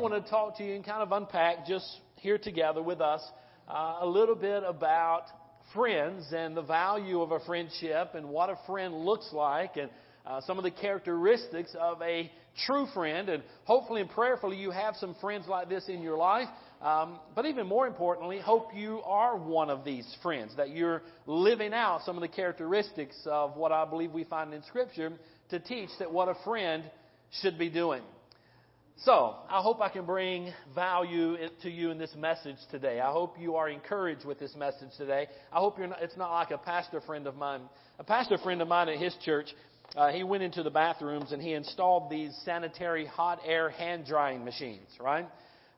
Want to talk to you and kind of unpack just here together with us uh, a little bit about friends and the value of a friendship and what a friend looks like and uh, some of the characteristics of a true friend. And hopefully and prayerfully you have some friends like this in your life. Um, but even more importantly, hope you are one of these friends, that you're living out some of the characteristics of what I believe we find in Scripture to teach that what a friend should be doing. So, I hope I can bring value to you in this message today. I hope you are encouraged with this message today. I hope not, it's not like a pastor friend of mine. A pastor friend of mine at his church, uh, he went into the bathrooms and he installed these sanitary hot air hand drying machines, right?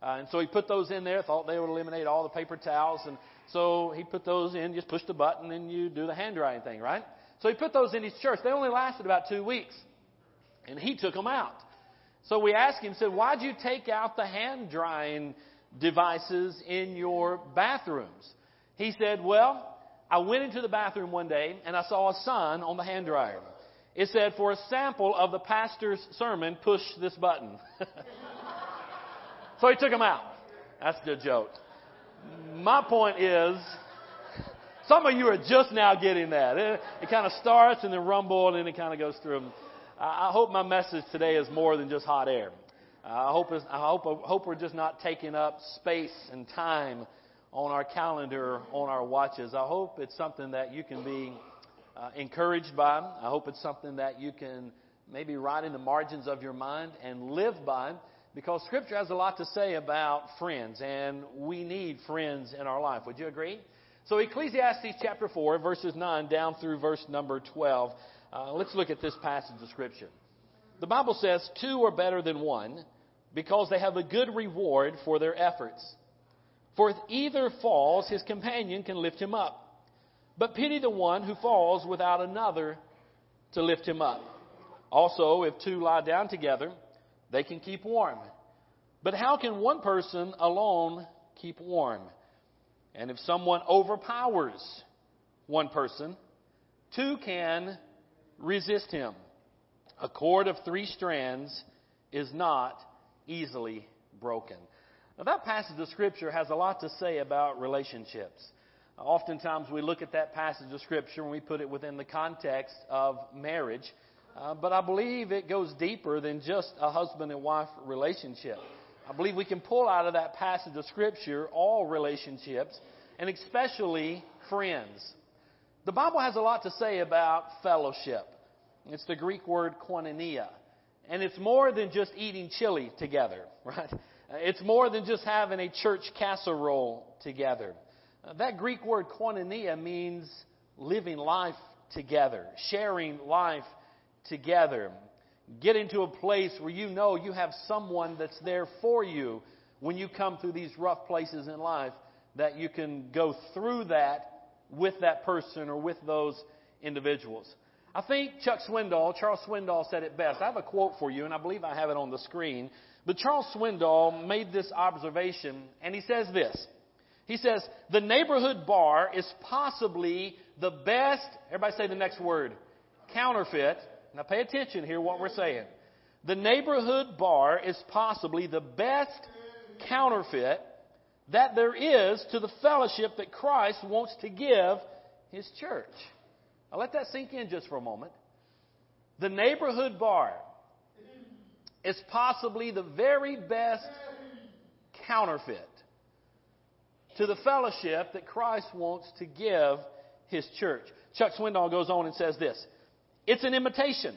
Uh, and so he put those in there, thought they would eliminate all the paper towels. And so he put those in, just push the button and you do the hand drying thing, right? So he put those in his church. They only lasted about two weeks. And he took them out. So we asked him, said, why'd you take out the hand drying devices in your bathrooms? He said, well, I went into the bathroom one day and I saw a sign on the hand dryer. It said, for a sample of the pastor's sermon, push this button. so he took them out. That's a good joke. My point is, some of you are just now getting that. It, it kind of starts and then rumble and then it kind of goes through. I hope my message today is more than just hot air. I hope, I hope, I hope we're just not taking up space and time on our calendar, on our watches. I hope it's something that you can be uh, encouraged by. I hope it's something that you can maybe write in the margins of your mind and live by because Scripture has a lot to say about friends, and we need friends in our life. Would you agree? So, Ecclesiastes chapter 4, verses 9 down through verse number 12. Uh, let's look at this passage of Scripture. The Bible says, Two are better than one because they have a good reward for their efforts. For if either falls, his companion can lift him up. But pity the one who falls without another to lift him up. Also, if two lie down together, they can keep warm. But how can one person alone keep warm? And if someone overpowers one person, two can resist him. A cord of three strands is not easily broken. Now, that passage of Scripture has a lot to say about relationships. Oftentimes, we look at that passage of Scripture and we put it within the context of marriage. Uh, but I believe it goes deeper than just a husband and wife relationship. I believe we can pull out of that passage of Scripture all relationships, and especially friends. The Bible has a lot to say about fellowship. It's the Greek word koinonia. And it's more than just eating chili together, right? It's more than just having a church casserole together. Uh, that Greek word koinonia means living life together, sharing life together. Getting to a place where you know you have someone that's there for you when you come through these rough places in life, that you can go through that with that person or with those individuals. I think Chuck Swindoll, Charles Swindoll said it best. I have a quote for you, and I believe I have it on the screen. But Charles Swindoll made this observation, and he says this. He says, the neighborhood bar is possibly the best, everybody say the next word, counterfeit. Now pay attention here what we're saying. The neighborhood bar is possibly the best counterfeit that there is to the fellowship that Christ wants to give His church. Now let that sink in just for a moment. The neighborhood bar is possibly the very best counterfeit to the fellowship that Christ wants to give His church. Chuck Swindoll goes on and says this It's an imitation,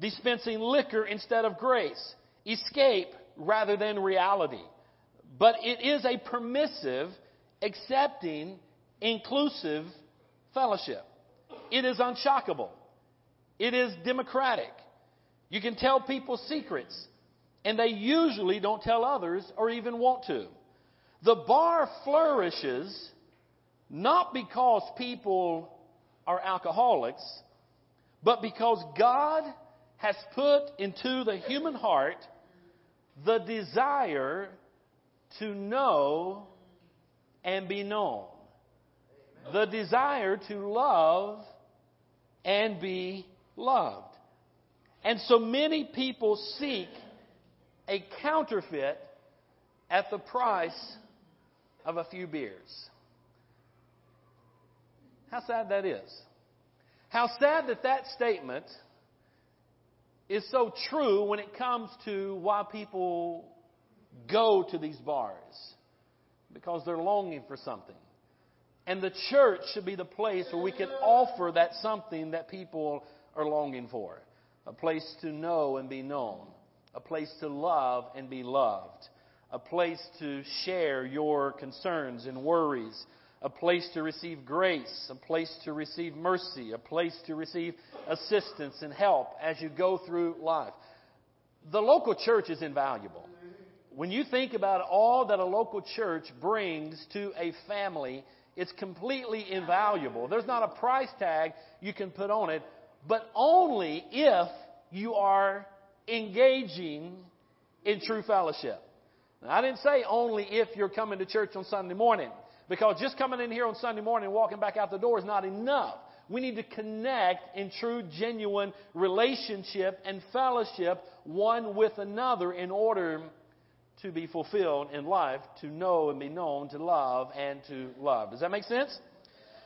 dispensing liquor instead of grace, escape rather than reality but it is a permissive, accepting, inclusive fellowship. It is unshockable. It is democratic. You can tell people secrets, and they usually don't tell others or even want to. The bar flourishes not because people are alcoholics, but because God has put into the human heart the desire to know and be known. The desire to love and be loved. And so many people seek a counterfeit at the price of a few beers. How sad that is. How sad that that statement is so true when it comes to why people go to these bars. Because they're longing for something. And the church should be the place where we can offer that something that people are longing for. A place to know and be known. A place to love and be loved. A place to share your concerns and worries a place to receive grace, a place to receive mercy, a place to receive assistance and help as you go through life. The local church is invaluable. When you think about all that a local church brings to a family, it's completely invaluable. There's not a price tag you can put on it, but only if you are engaging in true fellowship. Now, I didn't say only if you're coming to church on Sunday morning. Because just coming in here on Sunday morning and walking back out the door is not enough. We need to connect in true, genuine relationship and fellowship one with another in order to be fulfilled in life, to know and be known, to love and to love. Does that make sense?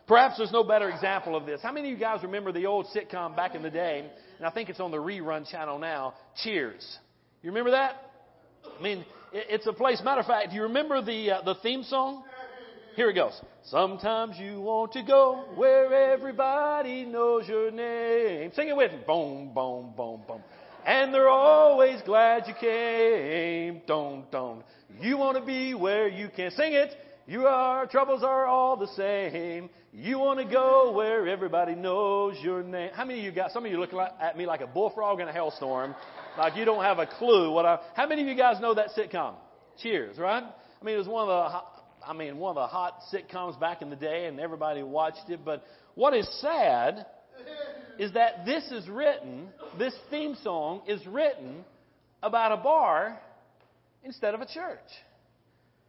Perhaps there's no better example of this. How many of you guys remember the old sitcom back in the day? And I think it's on the rerun channel now. Cheers. You remember that? I mean, it's a place. Matter of fact, do you remember the uh, the theme song? Here it goes. Sometimes you want to go where everybody knows your name. Sing it with me. Boom, boom, boom, boom. And they're always glad you came. Don't, don't. You want to be where you can. Sing it. You are, troubles are all the same. You want to go where everybody knows your name. How many of you got, some of you look at me like a bullfrog in a hailstorm, like you don't have a clue what I, how many of you guys know that sitcom? Cheers, right? I mean, it was one of the I mean, one of the hot sitcoms back in the day, and everybody watched it. But what is sad is that this is written, this theme song is written about a bar instead of a church.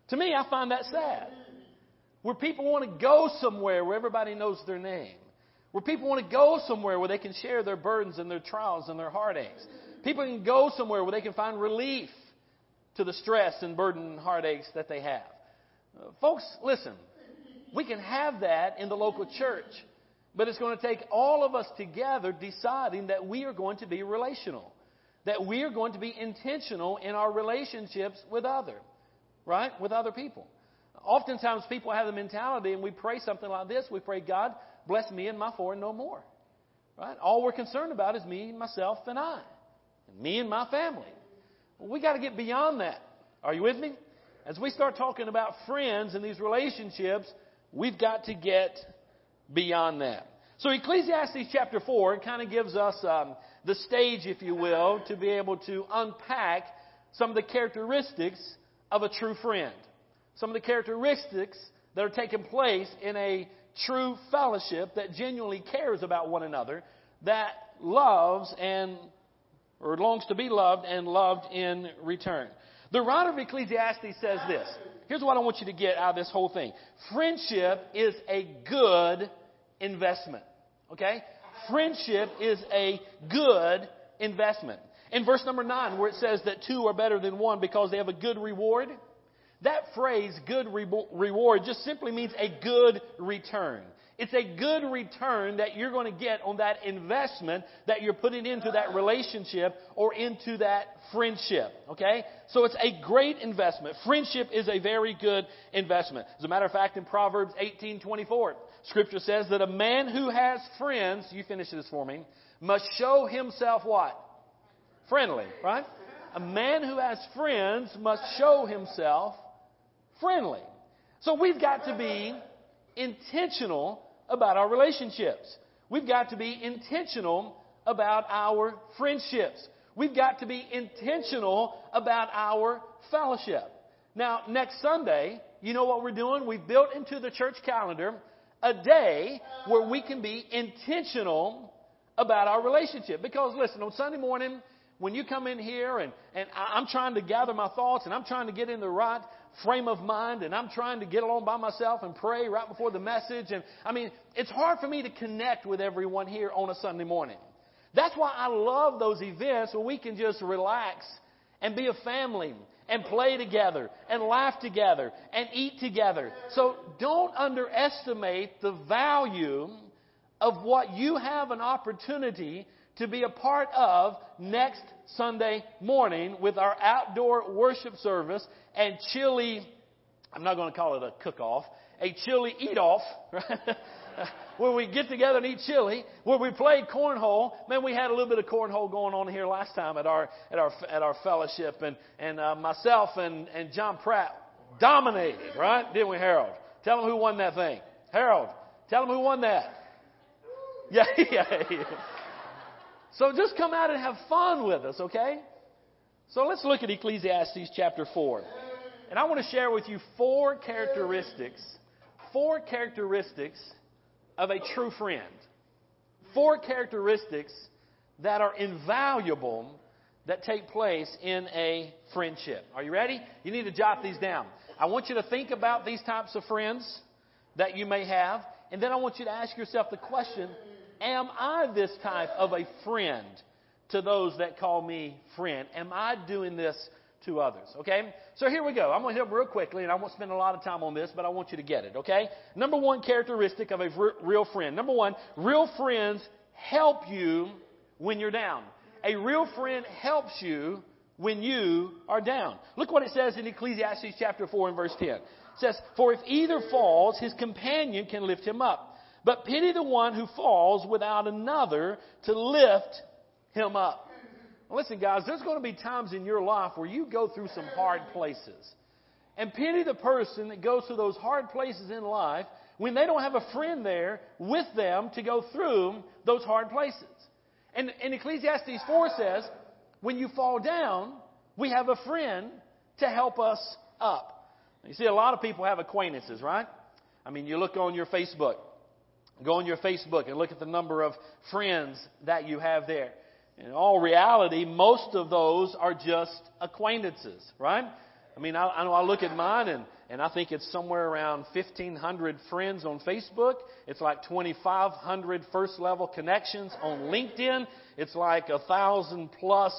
To me, I find that sad. Where people want to go somewhere where everybody knows their name. Where people want to go somewhere where they can share their burdens and their trials and their heartaches. People can go somewhere where they can find relief to the stress and burden and heartaches that they have. Uh, folks, listen, we can have that in the local church, but it's going to take all of us together deciding that we are going to be relational, that we are going to be intentional in our relationships with other, right? With other people. Oftentimes people have the mentality and we pray something like this. We pray, God, bless me and my four and no more. Right? All we're concerned about is me, myself, and I. And me and my family. We got to get beyond that. Are you with me? as we start talking about friends and these relationships, we've got to get beyond that. So Ecclesiastes chapter 4 kind of gives us um, the stage, if you will, to be able to unpack some of the characteristics of a true friend. Some of the characteristics that are taking place in a true fellowship that genuinely cares about one another, that loves and or longs to be loved and loved in return. The writer of Ecclesiastes says this. Here's what I want you to get out of this whole thing. Friendship is a good investment. Okay? Friendship is a good investment. In verse number 9, where it says that two are better than one because they have a good reward, that phrase, good re- reward, just simply means a good return. It's a good return that you're going to get on that investment that you're putting into that relationship or into that friendship. Okay? So it's a great investment. Friendship is a very good investment. As a matter of fact, in Proverbs 18:24, Scripture says that a man who has friends, you finish this for me, must show himself what? Friendly, right? A man who has friends must show himself friendly. So we've got to be intentional about our relationships. We've got to be intentional about our friendships. We've got to be intentional about our fellowship. Now, next Sunday, you know what we're doing? We've built into the church calendar a day where we can be intentional about our relationship. Because listen, on Sunday morning, when you come in here and, and I'm trying to gather my thoughts and I'm trying to get in the right frame of mind and I'm trying to get along by myself and pray right before the message. And I mean, it's hard for me to connect with everyone here on a Sunday morning. That's why I love those events where we can just relax and be a family and play together and laugh together and eat together. So don't underestimate the value of what you have an opportunity to be a part of next Sunday morning with our outdoor worship service and chili, I'm not going to call it a cook off, a chili eat off, right? where we get together and eat chili, where we play cornhole. Man, we had a little bit of cornhole going on here last time at our at our at our fellowship, and and uh, myself and and John Pratt dominated, right? Didn't we, Harold? Tell them who won that thing. Harold, tell them who won that. Yeah, yeah, yeah. So just come out and have fun with us, okay? So let's look at Ecclesiastes chapter 4. And I want to share with you four characteristics, four characteristics of a true friend. Four characteristics that are invaluable that take place in a friendship. Are you ready? You need to jot these down. I want you to think about these types of friends that you may have, and then I want you to ask yourself the question Am I this type of a friend to those that call me friend? Am I doing this to others? Okay? So here we go. I'm going to hit real quickly, and I won't spend a lot of time on this, but I want you to get it, okay? Number one characteristic of a real friend. Number one, real friends help you when you're down. A real friend helps you when you are down. Look what it says in Ecclesiastes chapter 4 and verse 10. It says, For if either falls, his companion can lift him up. But pity the one who falls without another to lift him up. Listen, guys, there's going to be times in your life where you go through some hard places. And pity the person that goes through those hard places in life when they don't have a friend there with them to go through those hard places. And, and Ecclesiastes 4 says, when you fall down, we have a friend to help us up. You see, a lot of people have acquaintances, right? I mean, you look on your Facebook, go on your Facebook and look at the number of friends that you have there. In all reality, most of those are just acquaintances, right? I mean, I, I know I look at mine and, and I think it's somewhere around 1,500 friends on Facebook. It's like 2,500 first level connections on LinkedIn. It's like a thousand plus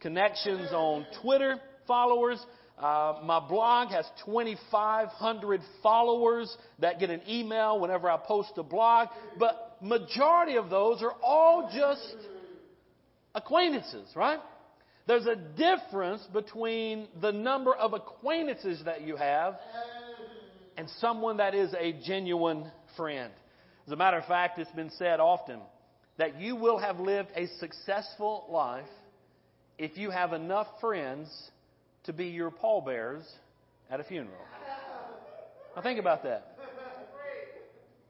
connections on Twitter followers. Uh, my blog has 2,500 followers that get an email whenever I post a blog. But majority of those are all just acquaintances, right? There's a difference between the number of acquaintances that you have and someone that is a genuine friend. As a matter of fact, it's been said often that you will have lived a successful life if you have enough friends to be your pallbearers at a funeral. Now think about that.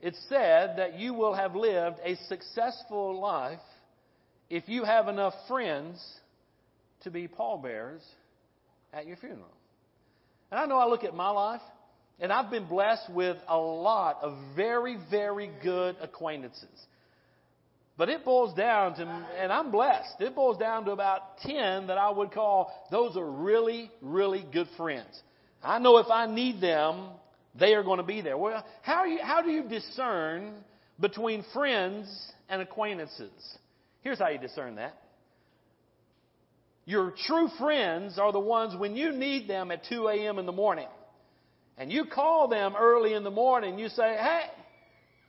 It's said that you will have lived a successful life if you have enough friends to be pallbearers at your funeral. And I know I look at my life, and I've been blessed with a lot of very, very good acquaintances. But it boils down to, and I'm blessed, it boils down to about 10 that I would call those are really, really good friends. I know if I need them, they are going to be there. Well, how, you, how do you discern between friends and acquaintances? Here's how you discern that. Your true friends are the ones when you need them at 2 a.m. in the morning. And you call them early in the morning. You say, hey,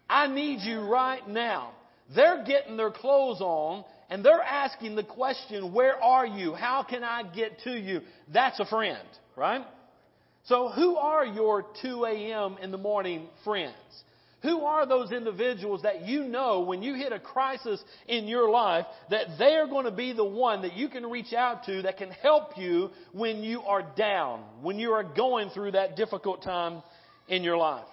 I need you right now. They're getting their clothes on and they're asking the question, where are you? How can I get to you? That's a friend, right? So who are your 2 a.m. in the morning friends? Who are those individuals that you know when you hit a crisis in your life that they are going to be the one that you can reach out to that can help you when you are down, when you are going through that difficult time in your life?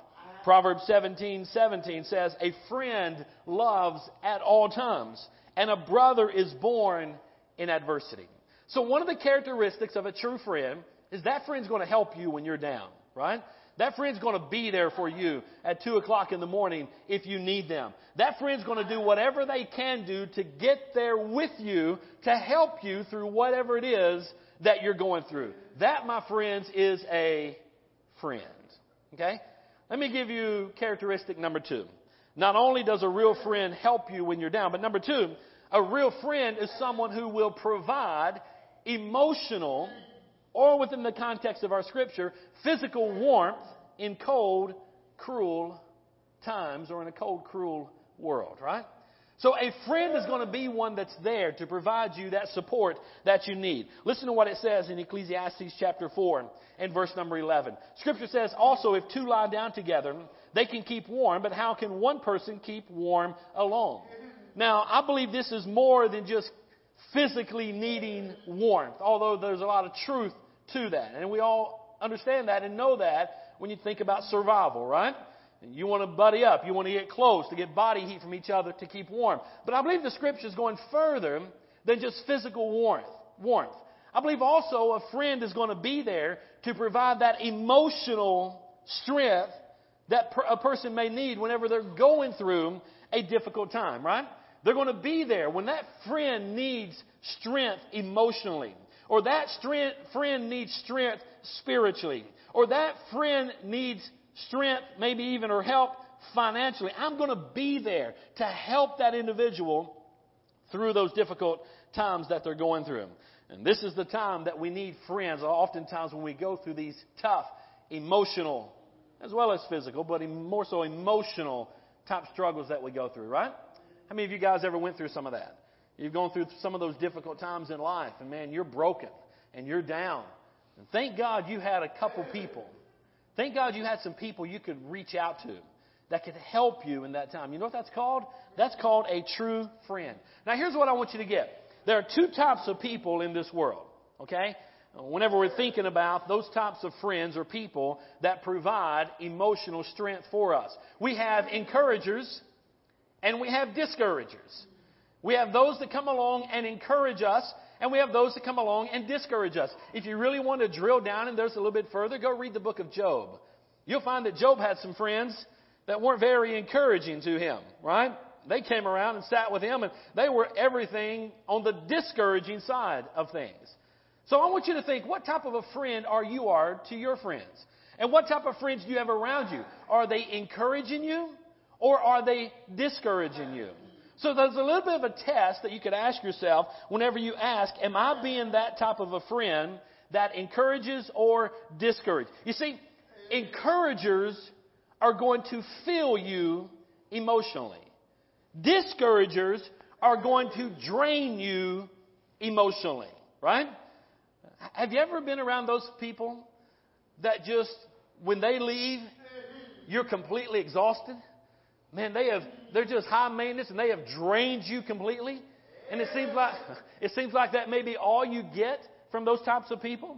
Proverbs 17, 17 says, A friend loves at all times, and a brother is born in adversity. So one of the characteristics of a true friend is that friend's going to help you when you're down, right? That friend's going to be there for you at 2 o'clock in the morning if you need them. That friend's going to do whatever they can do to get there with you to help you through whatever it is that you're going through. That, my friends, is a friend. Okay? Let me give you characteristic number two. Not only does a real friend help you when you're down, but number two, a real friend is someone who will provide emotional, or within the context of our scripture, physical warmth in cold, cruel times or in a cold, cruel world, right? So a friend is going to be one that's there to provide you that support that you need. Listen to what it says in Ecclesiastes chapter 4 and verse number 11. Scripture says also if two lie down together, they can keep warm, but how can one person keep warm alone? Now, I believe this is more than just physically needing warmth, although there's a lot of truth to that. And we all understand that and know that when you think about survival, right? You want to buddy up. You want to get close to get body heat from each other to keep warm. But I believe the scripture is going further than just physical warmth. Warmth. I believe also a friend is going to be there to provide that emotional strength that a person may need whenever they're going through a difficult time, right? They're going to be there when that friend needs strength emotionally, or that strength, friend needs strength spiritually, or that friend needs strength, maybe even or help financially. I'm going to be there to help that individual through those difficult times that they're going through. And this is the time that we need friends. Oftentimes when we go through these tough, emotional, as well as physical, but more so emotional type struggles that we go through, right? How many of you guys ever went through some of that? You've gone through some of those difficult times in life, and man, you're broken and you're down. And thank God you had a couple people Thank God you had some people you could reach out to that could help you in that time. You know what that's called? That's called a true friend. Now here's what I want you to get. There are two types of people in this world, okay? Whenever we're thinking about those types of friends or people that provide emotional strength for us, we have encouragers and we have discouragers. We have those that come along and encourage us and we have those that come along and discourage us. If you really want to drill down and there's a little bit further, go read the book of Job. You'll find that Job had some friends that weren't very encouraging to him, right? They came around and sat with him and they were everything on the discouraging side of things. So I want you to think, what type of a friend are you are to your friends? And what type of friends do you have around you? Are they encouraging you or are they discouraging you? So there's a little bit of a test that you could ask yourself whenever you ask, am I being that type of a friend that encourages or discourages? You see, encouragers are going to fill you emotionally. Discouragers are going to drain you emotionally, right? Have you ever been around those people that just, when they leave, you're completely exhausted? Man, they have, they're just high maintenance and they have drained you completely. And it seems like, it seems like that may be all you get from those types of people.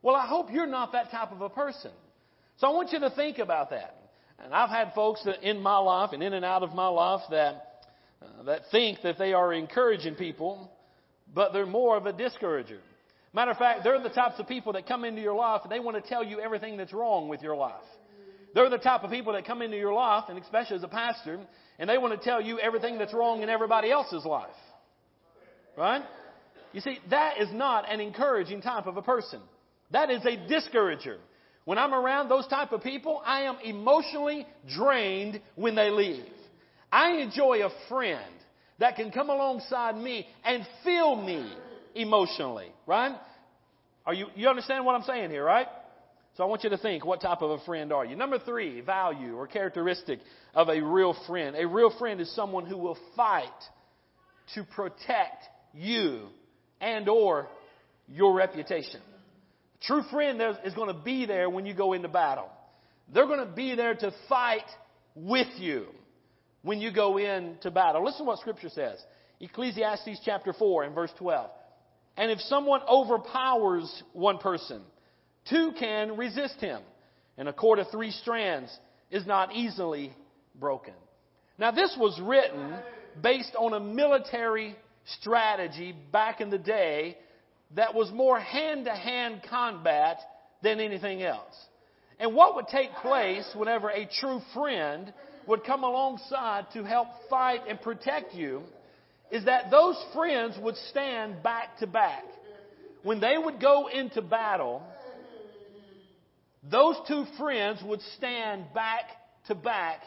Well, I hope you're not that type of a person. So I want you to think about that. And I've had folks in my life and in and out of my life that, uh, that think that they are encouraging people, but they're more of a discourager. Matter of fact, they're the types of people that come into your life and they want to tell you everything that's wrong with your life. They're the type of people that come into your life, and especially as a pastor, and they want to tell you everything that's wrong in everybody else's life. Right? You see, that is not an encouraging type of a person. That is a discourager. When I'm around those type of people, I am emotionally drained when they leave. I enjoy a friend that can come alongside me and fill me emotionally, right? Are you, you understand what I'm saying here, right? So I want you to think, what type of a friend are you? Number three, value or characteristic of a real friend. A real friend is someone who will fight to protect you and or your reputation. True friend is going to be there when you go into battle. They're going to be there to fight with you when you go into battle. Listen to what scripture says. Ecclesiastes chapter 4 and verse 12. And if someone overpowers one person, Two can resist him, and a cord of three strands is not easily broken. Now, this was written based on a military strategy back in the day that was more hand to hand combat than anything else. And what would take place whenever a true friend would come alongside to help fight and protect you is that those friends would stand back to back. When they would go into battle, those two friends would stand back to back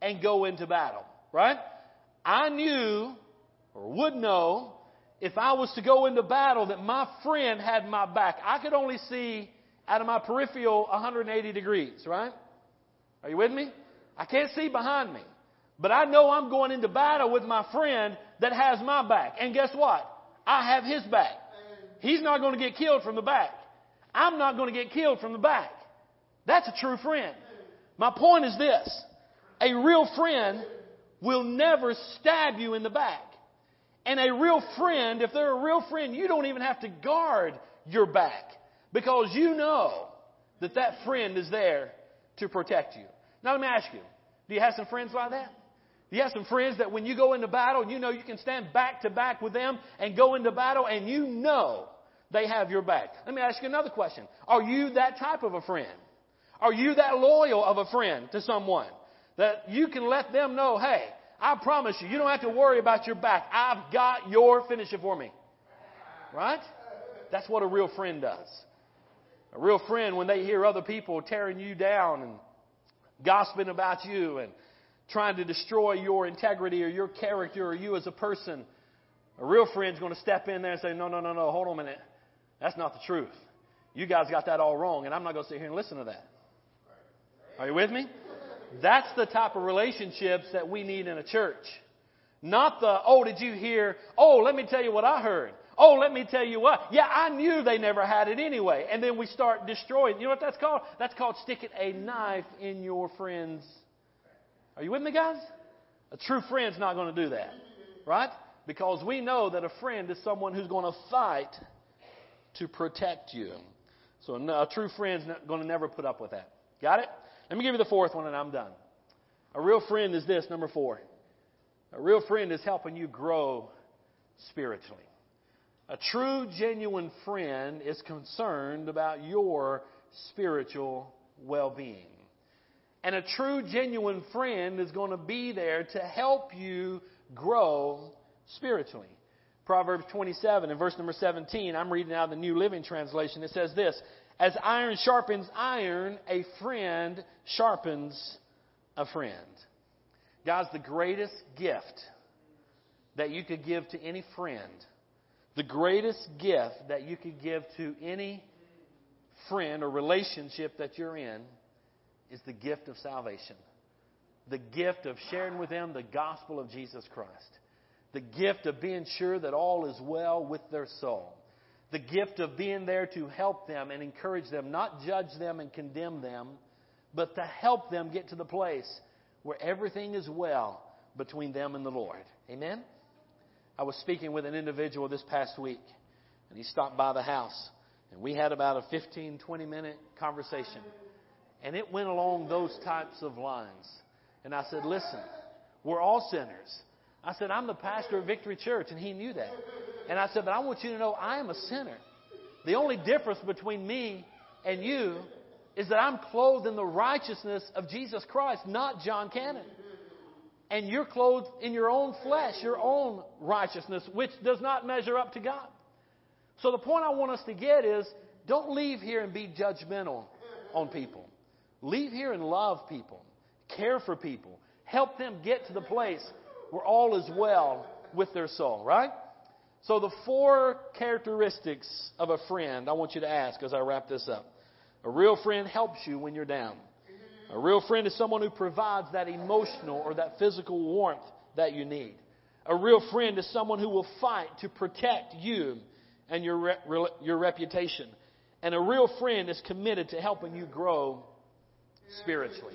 and go into battle, right? I knew or would know if I was to go into battle that my friend had my back. I could only see out of my peripheral 180 degrees, right? Are you with me? I can't see behind me. But I know I'm going into battle with my friend that has my back. And guess what? I have his back. He's not going to get killed from the back. I'm not going to get killed from the back. That's a true friend. My point is this. A real friend will never stab you in the back. And a real friend, if they're a real friend, you don't even have to guard your back because you know that that friend is there to protect you. Now let me ask you, do you have some friends like that? Do you have some friends that when you go into battle, you know you can stand back to back with them and go into battle and you know they have your back? Let me ask you another question. Are you that type of a friend? Are you that loyal of a friend to someone that you can let them know, hey, I promise you, you don't have to worry about your back. I've got your finish it for me. Right? That's what a real friend does. A real friend, when they hear other people tearing you down and gossiping about you and trying to destroy your integrity or your character or you as a person, a real friend's going to step in there and say, no, no, no, no, hold on a minute. That's not the truth. You guys got that all wrong, and I'm not going to sit here and listen to that. Are you with me? That's the type of relationships that we need in a church. Not the, oh, did you hear? Oh, let me tell you what I heard. Oh, let me tell you what. Yeah, I knew they never had it anyway. And then we start destroying. You know what that's called? That's called sticking a knife in your friend's. Are you with me, guys? A true friend's not going to do that. Right? Because we know that a friend is someone who's going to fight to protect you. So a true friend's going to never put up with that. Got it? Let me give you the fourth one and I'm done. A real friend is this, number four. A real friend is helping you grow spiritually. A true, genuine friend is concerned about your spiritual well being. And a true, genuine friend is going to be there to help you grow spiritually. Proverbs 27 and verse number 17, I'm reading out the New Living Translation. It says this as iron sharpens iron, a friend sharpens a friend. Guys, the greatest gift that you could give to any friend, the greatest gift that you could give to any friend or relationship that you're in is the gift of salvation. The gift of sharing with them the gospel of Jesus Christ. The gift of being sure that all is well with their soul the gift of being there to help them and encourage them, not judge them and condemn them, but to help them get to the place where everything is well between them and the Lord. Amen? I was speaking with an individual this past week, and he stopped by the house, and we had about a 15, 20 minute conversation. And it went along those types of lines. And I said, Listen, we're all sinners. I said, I'm the pastor of Victory Church, and he knew that. And I said, But I want you to know I am a sinner. The only difference between me and you is that I'm clothed in the righteousness of Jesus Christ, not Jon Cannon. And you're clothed in your own flesh, your own righteousness, which does not measure up to God. So the point I want us to get is don't leave here and be judgmental on people. Leave here and love people, care for people, help them get to the place where all is well with their soul, right? So, the four characteristics of a friend I want you to ask as I wrap this up. A real friend helps you when you're down. A real friend is someone who provides that emotional or that physical warmth that you need. A real friend is someone who will fight to protect you and your, re- your reputation. And a real friend is committed to helping you grow spiritually.